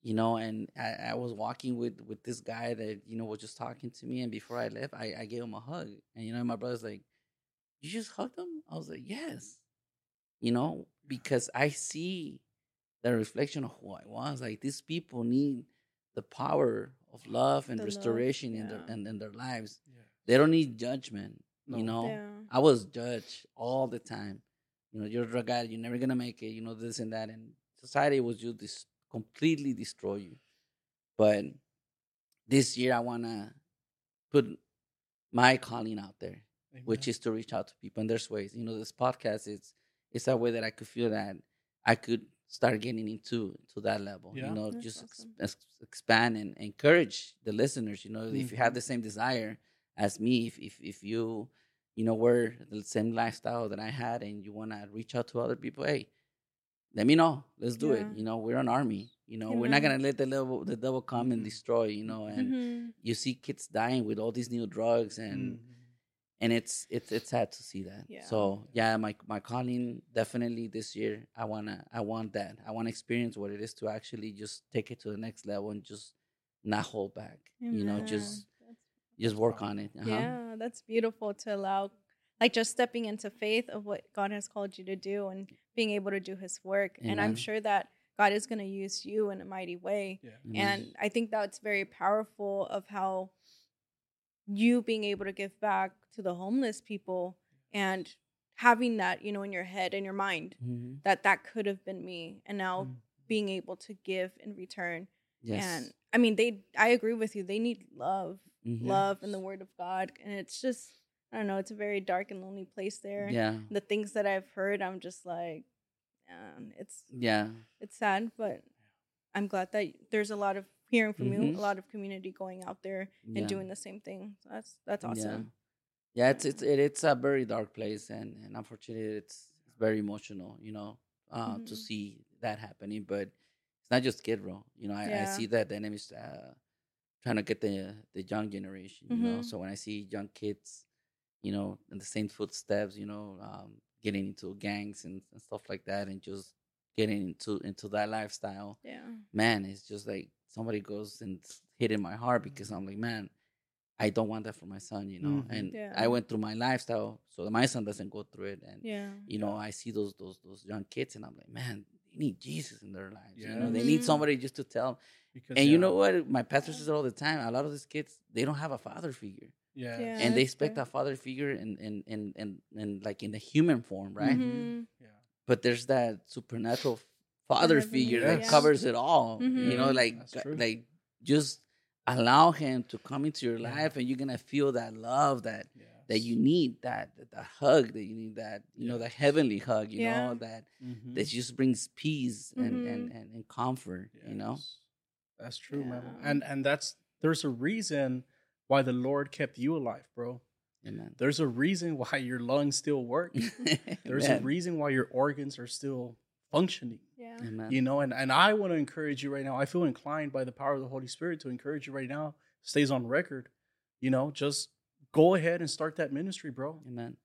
You know and I, I was walking with with this guy that you know was just talking to me and before i left i, I gave him a hug. And you know my brother's like you just hugged him? I was like yes. You know because i see the reflection of who i was. Like these people need the power of love and
The love,
restoration in their
yeah.
in, in their lives
Yeah.
they don't need judgment
No.
you know
Yeah.
I was judged all the time. You know, you're a drug addict, you're never gonna make it, you know, this and that. And society was just dis- completely destroy you. But this year I wanna put my calling out there, which is to reach out to people. And there's ways. You know, this podcast is it's a way that I could feel that I could start getting into to that level.
Yeah.
You know,
That's
just
awesome.
ex- expand and encourage the listeners. You know, if you have the same desire as me, if if if you you know we're the same lifestyle that I had, and you want to reach out to other people, hey, let me know. Let's do
Yeah.
it. You know, we're an army. You know, we're not gonna let the devil the devil come and
Mhm.
destroy. You know, and
Mhm.
you see kids dying with all these new drugs and
Mhm.
And it's it's it's sad to see that.
Yeah.
So yeah, my my calling definitely this year. I wanna I want that. I want to experience what it is to actually just take it to the next level and just not hold back. You know, just
That's-
just work on it. Uh-huh.
Yeah, that's beautiful to allow, like, just stepping into faith of what God has called you to do and being able to do His work. And I'm sure that God is going to use you in a mighty way.
Yeah.
Amen.
And I think that's very powerful of how you being able to give back to the homeless people and having that, you know, in your head and your mind
Mhm.
that that could have been me. And now
Mm.
being able to give in return.
yes.
And I mean, they, I agree with you. They need love
Mhm.
love and the word of God. And it's just, I don't know, it's a very dark and lonely place there.
Yeah.
The things that I've heard, I'm just like, man, it's
Yeah.
it's sad, but I'm glad that there's a lot of hearing from you,
Mhm.
a lot of community going out there
Yeah.
and doing the same thing. So that's that's awesome.
yeah, it's it's it, it's a very dark place, and and unfortunately, it's it's very emotional. You know, uh, to
Mhm.
see that happening, but it's not just Skid Row. You know, I, I see that the enemy's uh, trying to get the the young generation. You know,
Mhm.
so when I see young kids, you know, in the same footsteps, you know, um, getting into gangs and, and stuff like that, and just getting into into that lifestyle,
Yeah.
man, it's just like somebody goes and it's hitting my heart because I'm like, man, I don't want that for my son, you know.
Mhm.
And
Yeah.
I went through my lifestyle so that my son doesn't go through it. And
Yeah.
you know, I see those those those young kids, and I'm like, man, they need Jesus in their lives. You
Yeah.
know, they need
Mhm.
somebody just to tell.
Because,
And you know what? My pastor says it all the time. A lot of these kids, they don't have a father figure,
Yeah.
Yeah.
and they expect
true.
a father figure in in in in, in like in the human form, right?
Mhm.
Yeah.
But there's that supernatural father
Heavenly,
figure
Yes.
that covers it all. You know,
Mhm.
like
That's
g-
true.
like just allow him to come into your
Yeah.
life, and you're gonna feel that love that that you need, that that, that hug that you need, that you know, the heavenly hug. You
Yeah.
know that
Mhm.
that just brings peace and, and,
Mhm.
and, and comfort, you know?
That's true, man. And and that's there's a reason why the Lord kept you alive, bro.
Amen.
There's a reason why your lungs still work. There's a reason why your organs are still functioning.
Yeah.
Amen.
You know, and, and I want to encourage you right now. I feel inclined by the power of the Holy Spirit to encourage you right now. Stays on record. You know, just go ahead and start that ministry, bro.
Amen.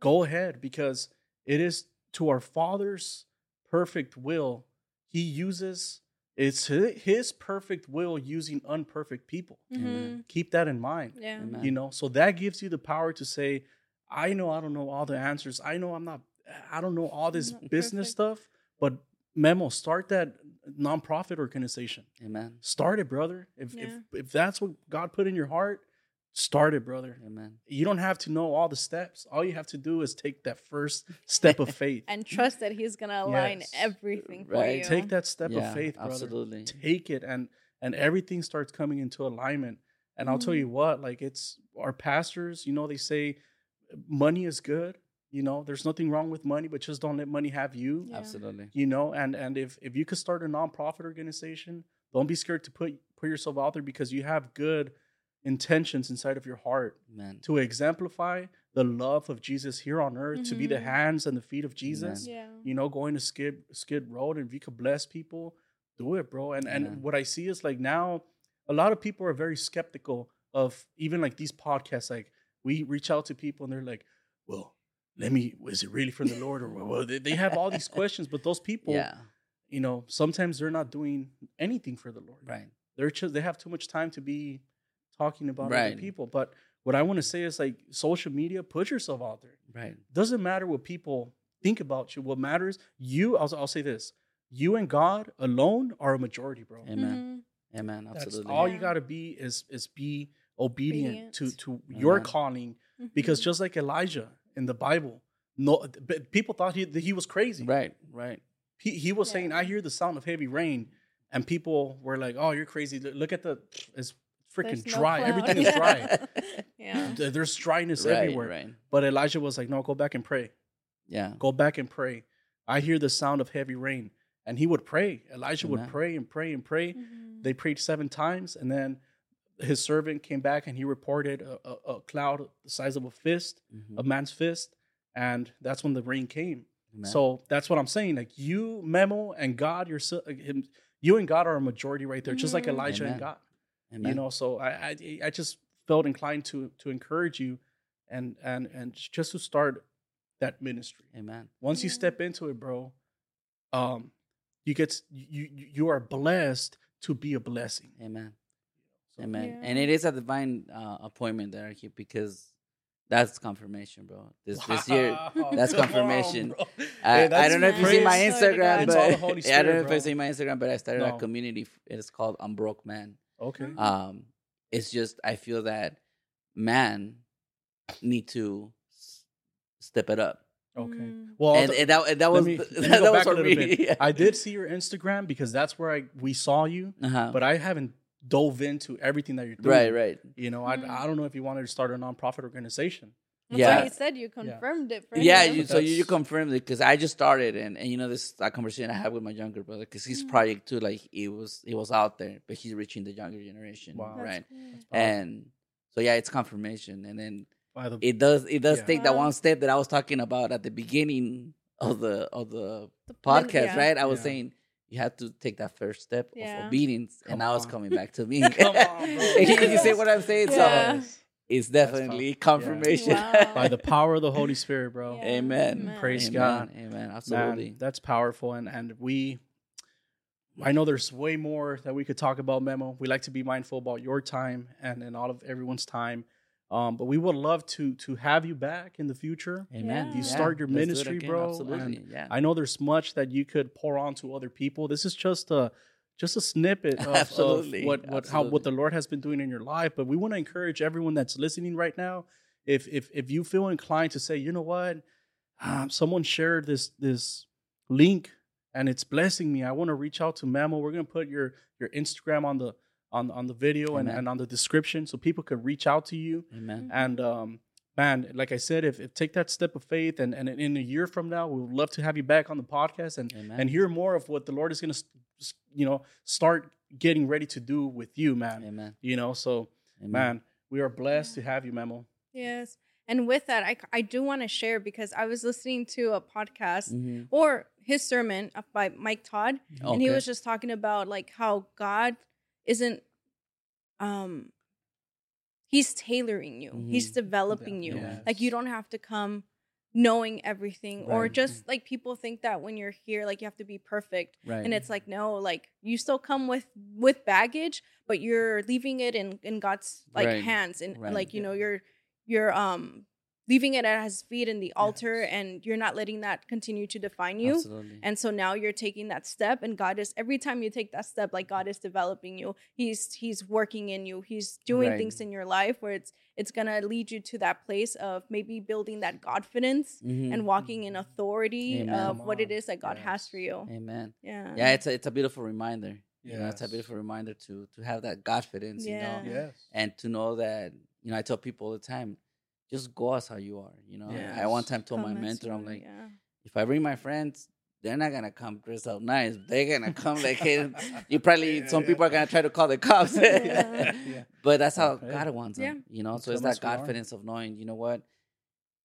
Go ahead because it is to our Father's perfect will. He uses it's his perfect will using unperfect people.
Amen.
Mhm.
Keep that in mind.
Yeah.
Amen.
You know, so that gives you the power to say, I know I don't know all the answers. I know I'm not I don't know all this business
perfect.
stuff, but Memo, start that nonprofit organization.
Amen.
Start it, brother. If
Yeah.
if if that's what God put in your heart, start it, brother.
Amen.
You don't have to know all the steps. All you have to do is take that first step of faith.
And trust that he's gonna align
Yes.
everything for
Right.
you.
Take that step
yeah,
of faith, brother.
absolutely.
Take it and and everything starts coming into alignment. And I'll tell
Mhm.
you what, like it's our pastors, you know, they say money is good. You know, there's nothing wrong with money, but just don't let money have you.
Yeah.
Absolutely.
You know, and and if if you could start a nonprofit organization, don't be scared to put put yourself out there because you have good intentions inside of your heart
Amen.
to exemplify the love of Jesus here on earth, to be the
Mhm.
hands and the feet of Jesus.
Yeah.
You know, going to Skid Skid Row, and if you could bless people, do it, bro. And
Amen.
and what I see is like now, a lot of people are very skeptical of even like these podcasts. Like we reach out to people, and they're like, "Well, let me. Is it really from the Lord?" Or well, they, they have all these questions, but those people,
Yeah.
you know, sometimes they're not doing anything for the Lord.
Right.
They're just they have too much time to be talking about
Right.
other people. But what I want to say is like social media, put yourself out there.
Right.
Doesn't matter what people think about you. What matters, you. I'll, I'll say this: you and God alone are a majority, bro.
Amen.
Mhm.
Amen.
That's
Absolutely.
all
Yeah.
you got to be is is be obedient, to
Obedient.
to your
Amen.
calling. Because
Mhm.
just like Elijah in the Bible, no, but people thought he that he was crazy.
Right. Right.
He he was
Yeah.
saying, "I hear the sound of heavy rain," and people were like, "Oh, you're crazy! Look at the it's freaking
There's no
dry.
cloud.
Everything is dry.
yeah.
There's dryness
right.
everywhere."
Right.
But Elijah was like, "No, go back and pray.
Yeah.
Go back and pray. I hear the sound of heavy rain." And he would pray. Elijah would pray and pray and pray.
Mhm.
They prayed seven times, and then his servant came back and he reported a, a, a cloud the size of a fist,
Mhm.
a man's fist, and that's when the rain came.
Amen.
So that's what I'm saying. Like you, Memo, and God, you're so- him, you and God are a majority right there, just like
Mhm.
Elijah and God.
Amen.
You know, so I, I I just felt inclined to to encourage you, and and and just to start that ministry.
Amen.
Once you step into it, bro, um, you get you you you are blessed to be a blessing.
Amen.
So-
Amen.
Yeah.
And it is a divine uh, appointment that I keep because that's confirmation, bro. This this year, that's
come on,
confirmation. I,
Hey,
I don't know if you see my
praise. Glory to
Instagram, but
all the Holy
yeah, I don't know
Spirit,
if I
bro.
see my Instagram, but I started
No.
a community. It's called Unbroke Man.
Okay.
Um, it's just I feel that man need to s- step it up,
Okay.
Mm.
Well,
and, and that and that was
me-
the-
let me
that was for me.
bit. I did see your Instagram because that's where I we saw you,
Uh-huh.
but I haven't dove into everything that you're doing.
right, right.
You know, I
Mhm.
I don't know if you wanted to start a nonprofit organization.
That's
Yeah.
why he said you confirmed it for
Yeah, you, so you, you confirmed it because I just started, and, and you know this a conversation I had with my younger brother because his
Mhm.
project too, like it was it was out there, but he's reaching the younger generation,
Wow.
That's
right?
cool.
And so yeah, it's confirmation, and then
By the
it does it does
Yeah.
take that one step that I was talking about at the beginning of the of the
The
podcast,
yeah.
right? I was
Yeah.
saying you have to take that first step
Yeah.
of obedience,
Come
and now it's coming back to me.
Come on, bro.
you see what I'm saying?
Yeah.
So it's definitely
powerful.
confirmation.
Wow.
by the power of the Holy Spirit, bro.
Yeah.
Amen.
Praise
Amen.
God.
Amen.
Man,
Absolutely.
that's powerful. And and we, I know there's way more that we could talk about, Memo. We like to be mindful about your time and and all of everyone's time. Um, but we would love to to have you back in the future.
Amen.
You
Yeah,
start your
let's
ministry, bro,
Absolutely. yeah.
I know there's much that you could pour on to other people. This is just a just a snippet of, of
Absolutely.
what what how what the Lord has been doing in your life. But we want to encourage everyone that's listening right now. If if if you feel inclined to say, you know what, um, someone shared this this link and it's blessing me. I want to reach out to Memo. We're gonna put your your Instagram on the on on the video and,
Amen.
and on the description so people could reach out to you.
Amen.
And um, man, like I said, if, if take that step of faith, and, and in a year from now, we would love to have you back on the podcast and
Amen.
and hear more of what the Lord is going to, you know, start getting ready to do with you, man.
Amen.
You know, so
Amen.
man, we are blessed to have you, Memo.
Yes. And with that, I, I do want to share because I was listening to a podcast
Mhm.
or his sermon by Mike Todd, and he was just talking about like how God isn't um he's tailoring you. He's
Mhm.
developing you.
Yes.
Like you don't have to come knowing everything or just like people think that when you're here like you have to be perfect
right.
and it's like no like you still come with with baggage but you're leaving it in in god's like
Right.
hands and
Right.
like you know you're you're um leaving it at his feet in the altar
Yes.
and you're not letting that continue to define you
Absolutely.
and so now you're taking that step and god is every time you take that step like god is developing you he's he's working in you he's doing
Right.
things in your life where it's it's gonna lead you to that place of maybe building that confidence
Mhm.
and walking in authority
Amen.
of what it is that god has for you
Amen.
yeah
Yeah, it's a it's a beautiful reminder. You know, it's a beautiful reminder to to have that confidence.
Yeah.
You know,
Yes.
and to know that you know I tell people all the time, just go as how you are. You know, I one time told my
Come as
mentor,
you
I'm like,
yeah.
if I bring my friends, they're not gonna come dressed up nice. They're gonna come like, hey, you probably
Yeah,
some
yeah.
people are gonna try to call the cops.
Yeah.
Yeah.
But that's how
Okay.
God wants them. You know, so it's that
we
confidence of knowing, you know what,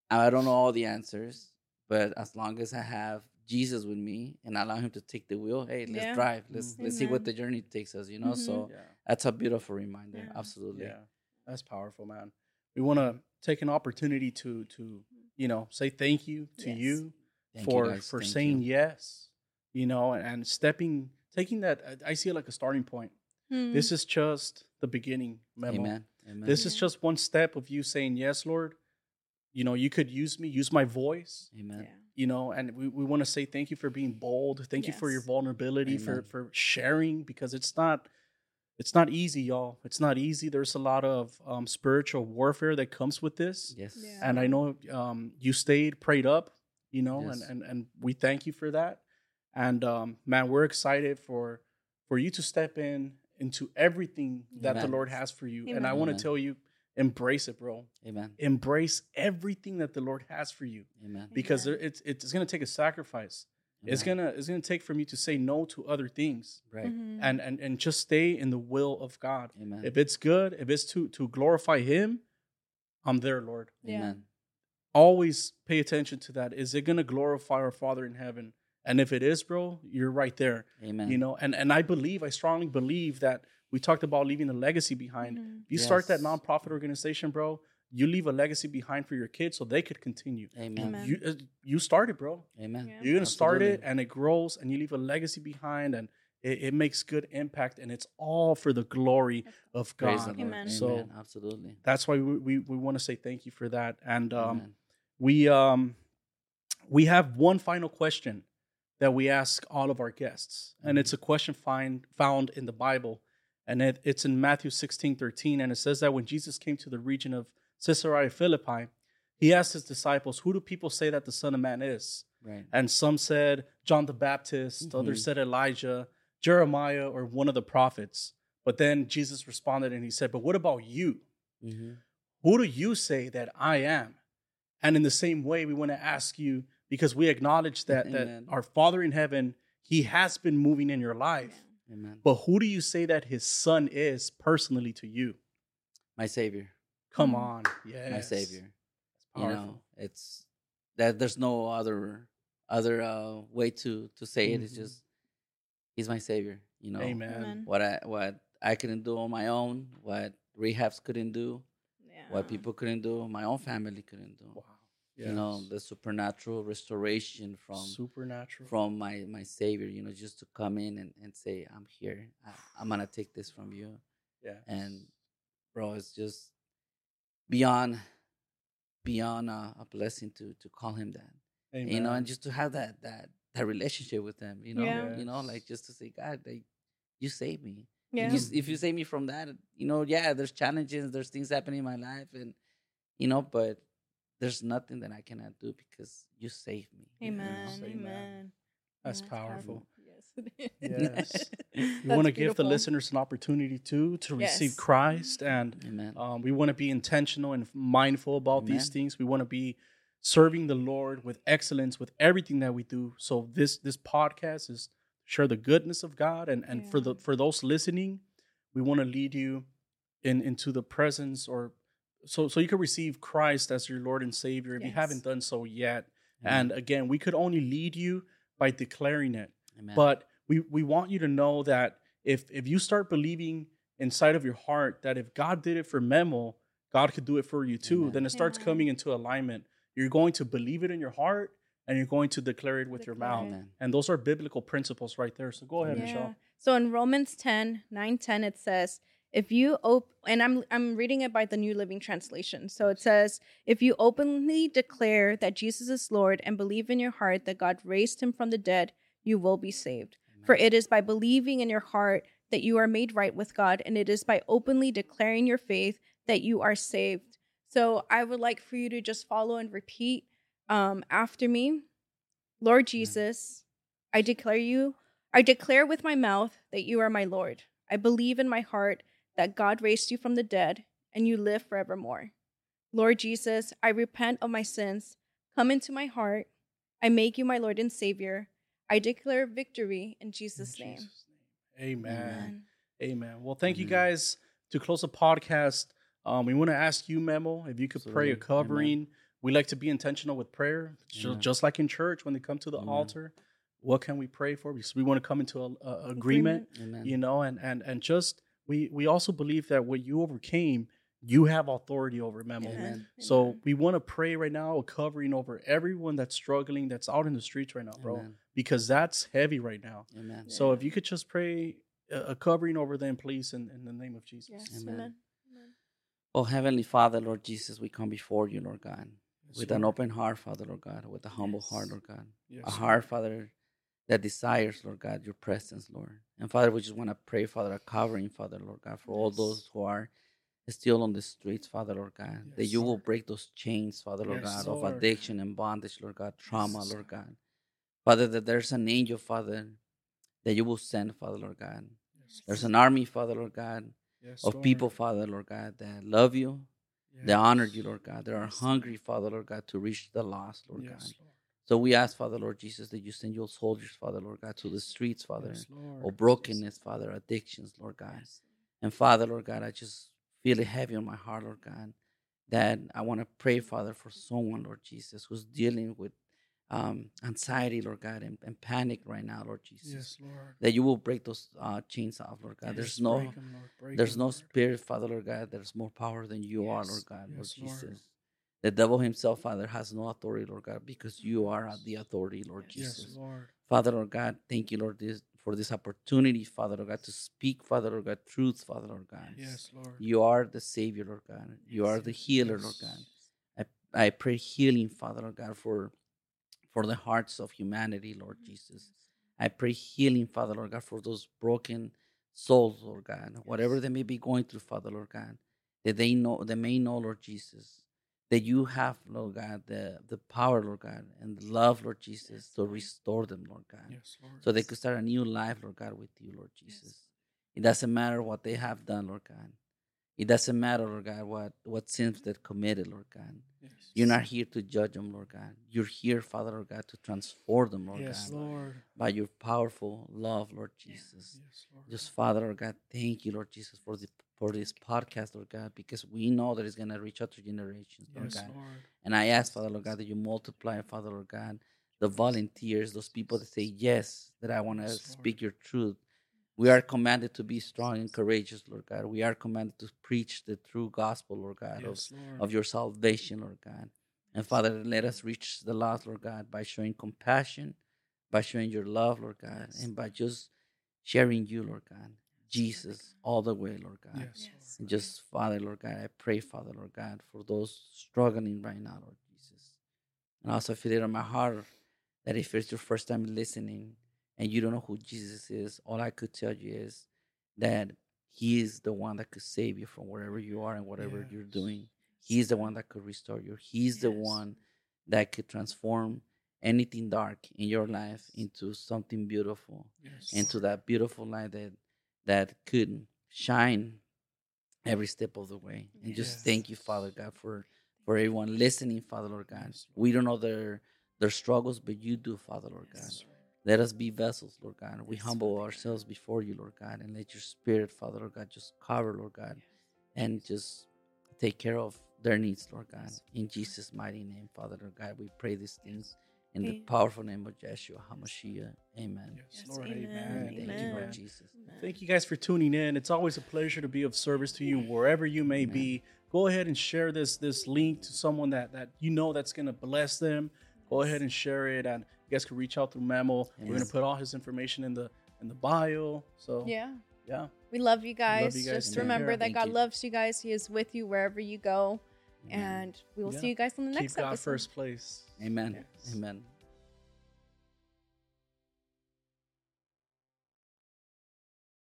I don't know all the answers, but as long as I have Jesus with me and allow Him to take the wheel, hey, let's
Yeah.
drive. Let's let's see what the journey takes us. You know,
Mhm.
so
Yeah.
that's a beautiful reminder.
Yeah.
Absolutely.
Yeah, that's powerful, man. We want to take an opportunity to to you know say thank you to
Yes.
you
Thank
for
guys.
for
Thank
saying
you.
yes, you know, and, and stepping taking that. I- I see it like a starting point.
Hmm.
This is just the beginning, Memo.
Amen. Amen.
This is just one step of you saying yes, Lord. You know, you could use me, use my voice.
Amen.
Yeah.
You know, and we, we want to say thank you for being bold. Thank you for your
Yes.
vulnerability, for for sharing because it's not it's not easy, y'all. It's not easy. There's a lot of um, spiritual warfare that comes with this.
Yes.
Yeah.
And I know um, you stayed prayed up, you know,
Yes.
and, and and we thank you for that. And um, man, we're excited for for you to step in into everything that the Lord has for you. And I want to tell you, embrace it, bro.
Amen.
Embrace everything that the Lord has for you
Amen.
because
Amen.
there, it's it's going to take a sacrifice. It's gonna it's gonna take from you to say no to other things
right.
Mhm.
and and and just stay in the will of God.
Amen.
If it's good, if it's to to glorify Him, I'm there, Lord.
Yeah.
Amen.
Always pay attention to that. Is it gonna glorify our Father in heaven? And if it is, bro, you're right there.
Amen.
You know, and and I believe, I strongly believe that we talked about leaving a legacy behind.
Mhm.
If you start that
Yes.
nonprofit organization, bro, you leave a legacy behind for your kids so they could continue.
Amen.
Amen.
You uh, you started, bro.
Amen.
Yeah.
You're gonna start it and it grows and you leave a legacy behind and it, it makes good impact and it's all for the glory of God.
Lord.
Amen.
So-
Amen. Absolutely.
That's why we, we, we want to say thank you for that. And um, we um we have one final question that we ask all of our guests. And it's a question find, found in the Bible. And it, it's in Matthew 16, 13. And it says that when Jesus came to the region of Caesarea Philippi, he asked his disciples, Who do people say that the Son of Man is?
Right.
And some said John the Baptist, others
Mhm.
said Elijah, Jeremiah, or one of the prophets. But then Jesus responded and he said, But what about you?
hmm
Who do you say that I am? And in the same way, we want to ask you because we acknowledge that, that our Father in heaven, He has been moving in your life.
Amen.
But who do you say that His Son is personally to you?
My Savior.
Come
Mm.
on. Yes.
My Savior. You know, it's that there's no other other uh, way to to say it. It's
Mhm.
just he's my savior. You know,
Amen.
Amen.
what I what I couldn't do on my own, what rehabs couldn't do,
Yeah.
what people couldn't do, my own family couldn't do.
Wow.
You know, the supernatural restoration from
supernatural.
from my my savior. You know, just to come in and, and say, "I'm here. I, I'm gonna take this from you."
yeah.
and bro it's just beyond beyond a, a blessing to to call him that you know and just to have that that that relationship with him you know
Yeah.
you know like just to say god like you saved me
yeah.
you, if you save me from that you know yeah there's challenges there's things happening in my life and you know but there's nothing that i cannot do because you saved me
Amen.
Amen.
Amen.
That's
Yeah,
powerful.
Yes.
Yes. We want to give the listeners an opportunity too to receive
Yes.
Christ, and um, we want to be intentional and mindful about these things. We want to be serving the Lord with excellence with everything that we do. So this this podcast is to share the goodness of God, and and for the for those listening, we want to lead you in into the presence or so so you can receive Christ as your Lord and Savior if you haven't done so yet.
Amen.
And again, we could only lead you by declaring it.
Amen
But we we want you to know that if if you start believing inside of your heart that if God did it for Memo, God could do it for you too,
Amen.
then it starts
Amen.
coming into alignment. You're going to believe it in your heart and you're going to declare it with your mouth.
it.
And those are biblical principles right there. So go ahead,
Yeah.
Michelle.
So in Romans 10, 9, 10, it says, if you open and I'm I'm reading it by the New Living Translation. So it says, if you openly declare that Jesus is Lord and believe in your heart that God raised him from the dead, you will be saved. For it is by believing in your heart that you are made right with God, and it is by openly declaring your faith that you are saved. So I would like for you to just follow and repeat um, after me. Lord Jesus, I declare you, I declare with my mouth that you are my Lord. I believe in my heart that God raised you from the dead and you live forevermore. Lord Jesus, I repent of my sins. Come into my heart. I make you my Lord and Savior. I declare victory in Jesus'
In
name.
Jesus' name. Amen.
Amen.
Amen. Well, thank you guys. To close the podcast, um, we want to ask you, Memo, if you could pray a
Absolutely. Amen.
covering. We like to be intentional with prayer, ju-
Amen.
just like in church when they come to the
Amen.
altar. What can we pray for? Because we want to come into a, a agreement,
amen
you know, and and and just we we also believe that what you overcame, you have authority over, Memo.
Amen.
So
Amen.
we want to pray right now, a covering over everyone that's struggling, that's out in the streets right now, bro,
amen
because that's heavy right now.
amen
So if you could just pray a, a covering over them, please, in, in the name of Jesus.
Yes.
Amen.
Amen. Amen.
Oh, Heavenly Father, Lord Jesus, we come before you, Lord God,
Yes,
with an open heart, Father, Lord God, with a humble heart, Lord God.
Yes,
a
Lord.
heart, Father, that desires, Lord God, your presence, Lord. And Father, we just want to pray, Father, a covering, Father, Lord God, for all those who are still on the streets, Father, Lord God, that
Yes,
you will break those chains, Father, Lord
Yes,
God, of addiction and bondage, Lord God, trauma,
Yes,
Lord God. Father, that there's an angel, Father, that you will send, Father, Lord God.
Yes,
There's an army, Father, Lord God,
Yes,
of
Lord.
people, Father, Lord God, that love you, they honor you, Lord God. They are hungry, Father, Lord God, to reach the lost, Lord
Yes,
God.
Lord.
So we ask, Father, Lord Jesus, that you send your soldiers, Father, Lord God, to the streets, Father,
Yes,
or brokenness, Father, addictions, Lord God.
Yes.
And Father, Lord God, I just feel it heavy on my heart, Lord God, that I want to pray, Father, for someone, Lord Jesus, who's dealing with um, anxiety, Lord God, and, and panic right now, Lord Jesus.
Yes, Lord.
That you will break those uh, chains off, Lord God.
Yes,
there's no
break 'em, Lord.
There's
'em,
no
Lord.
spirit, Father, Lord God, there's more power than you are, Lord God, Lord
yes, Lord.
Jesus. The devil himself, Father, has no authority, Lord God, because you are the authority, Lord Jesus.
Yes, Lord.
Father, Lord God, thank you, Lord, this, for this opportunity, Father, Lord God, to speak, Father, Lord God, truth, Father, Lord God.
Yes, Lord.
You are the Savior, Lord God. You
Yes,
are the
yes,
healer, Lord. God. I, I pray healing, Father, Lord God, for, for the hearts of humanity, Lord mm-hmm. Jesus. I pray healing, Father, Lord God, for those broken souls, Lord God. Whatever they may be going through, Father, Lord God, that they know, they may know, Lord Jesus, that you have, Lord God, the, the power, Lord God, and the love, Lord Jesus, to restore them, Lord God
Yes, Lord.
so they could start a new life, Lord God, with you, Lord Jesus. It doesn't matter what they have done, Lord God. It doesn't matter, Lord God, what, what sins they committed, Lord God.
Yes.
You're not here to judge them, Lord God. You're here, Father, Lord God, to transform them, Lord
Yes,
God,
Lord.
by your powerful love, Lord Jesus.
Yes, Lord.
Just, Father, Lord God, thank you, Lord Jesus, for the for this podcast, Lord God, because we know that it's going to reach out to generations, Lord
Yes,
God.
Lord.
And I ask, Father, Lord God, that you multiply, Father, Lord God, the volunteers, those people that say, Yes, that I want to speak your truth. We are commanded to be strong and courageous, Lord God. We are commanded to preach the true gospel, Lord God, of,
Lord.
of your salvation, Lord God. And Father, let us reach the lost, Lord God, by showing compassion, by showing your love, Lord God,
Yes.
and by just sharing you, Lord God. Jesus, all the way, Lord God.
Yes,
Yes.
And just, Father, Lord God, I pray, Father, Lord God, for those struggling right now, Lord Jesus. And also feel it on my heart that if it's your first time listening and you don't know who Jesus is, all I could tell you is that He is the one that could save you from wherever you are and whatever you're doing. He's the one that could restore you. He's the one that could transform anything dark in your life into something beautiful
Yes,
into that beautiful light that that could shine every step of the way. And just thank you, Father God, for for everyone listening, Father Lord God. We don't know their their struggles, but you do, Father Lord God.
Yes, Lord.
Let us be vessels, Lord God. We
Yes,
humble
Father
ourselves before you, Lord God, and let your spirit, Father Lord God, just cover, Lord God, and just take care of their needs, Lord God. In Jesus' mighty name, Father Lord God, we pray these things in the powerful name of Yeshua HaMashiach. Amen.
Yes,
Yes,
Lord.
amen,
Amen.
Thank you. Lord Jesus.
Thank you guys for tuning in. It's always a pleasure to be of service to you wherever you may
Amen.
be. Go ahead and share this this link to someone that that you know that's going to bless them. Go ahead and share it, and you guys can reach out through Memo. We're gonna put all his information in the in the bio. So
Yeah.
yeah,
We love you guys.
you guys.
Just
Take
remember that
Thank
God
you.
loves you guys. He is with you wherever you go.
Amen.
And we will
Yeah.
see you guys on the
keep
next
God
episode.
first place.
Amen.
Yes.
Amen.